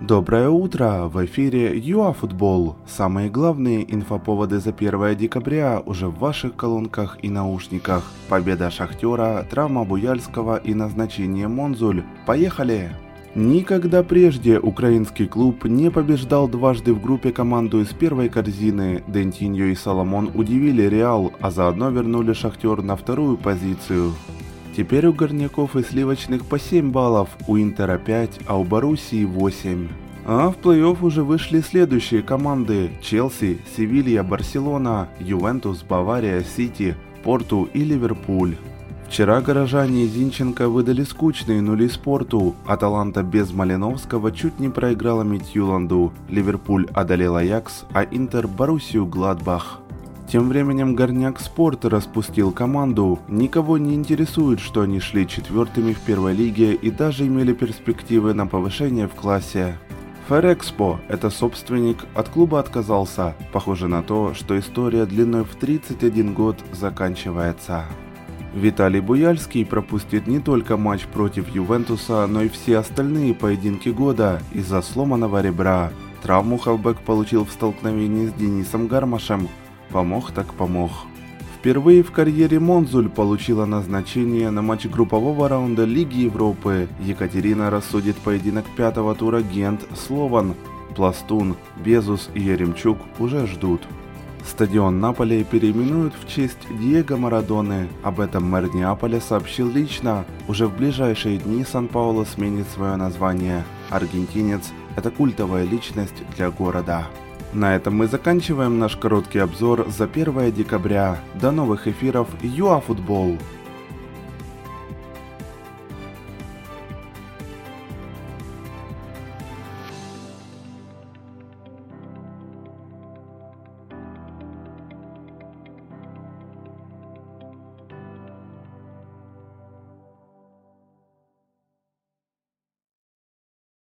Доброе утро! В эфире ЮАФутбол. Самые главные инфоповоды за 1 декабря уже в ваших колонках и наушниках. Победа Шахтера, травма Буяльского и назначение Монзуль. Поехали! Никогда прежде украинский клуб не побеждал дважды в группе команду из первой корзины. Дентиньо и Соломон удивили Реал, а заодно вернули Шахтер на вторую позицию. Теперь у горняков и сливочных по 7 баллов, у Интера 5, а у Боруссии 8. А в плей-офф уже вышли следующие команды – Челси, Севилья, Барселона, Ювентус, Бавария, Сити, Порту и Ливерпуль. Вчера горожане Зинченко выдали скучные нули спорту. Аталанта без Малиновского чуть не проиграла Митюланду. Ливерпуль одолел Аякс, а Интер Боруссию Гладбах. Тем временем Горняк Спорт распустил команду. Никого не интересует, что они шли четвертыми в первой лиге и даже имели перспективы на повышение в классе. Ферекспо, это собственник, от клуба отказался. Похоже на то, что история длиной в 31 год заканчивается. Виталий Буяльский пропустит не только матч против Ювентуса, но и все остальные поединки года из-за сломанного ребра. Травму Хавбек получил в столкновении с Денисом Гармашем, Помог так помог. Впервые в карьере Монзуль получила назначение на матч группового раунда Лиги Европы. Екатерина рассудит поединок пятого тура Гент Слован. Пластун, Безус и Еремчук уже ждут. Стадион Наполи переименуют в честь Диего Марадоны. Об этом мэр Неаполя сообщил лично. Уже в ближайшие дни Сан-Пауло сменит свое название. Аргентинец – это культовая личность для города. На этом мы заканчиваем наш короткий обзор за 1 декабря. До новых эфиров ЮАФутбол! Футбол!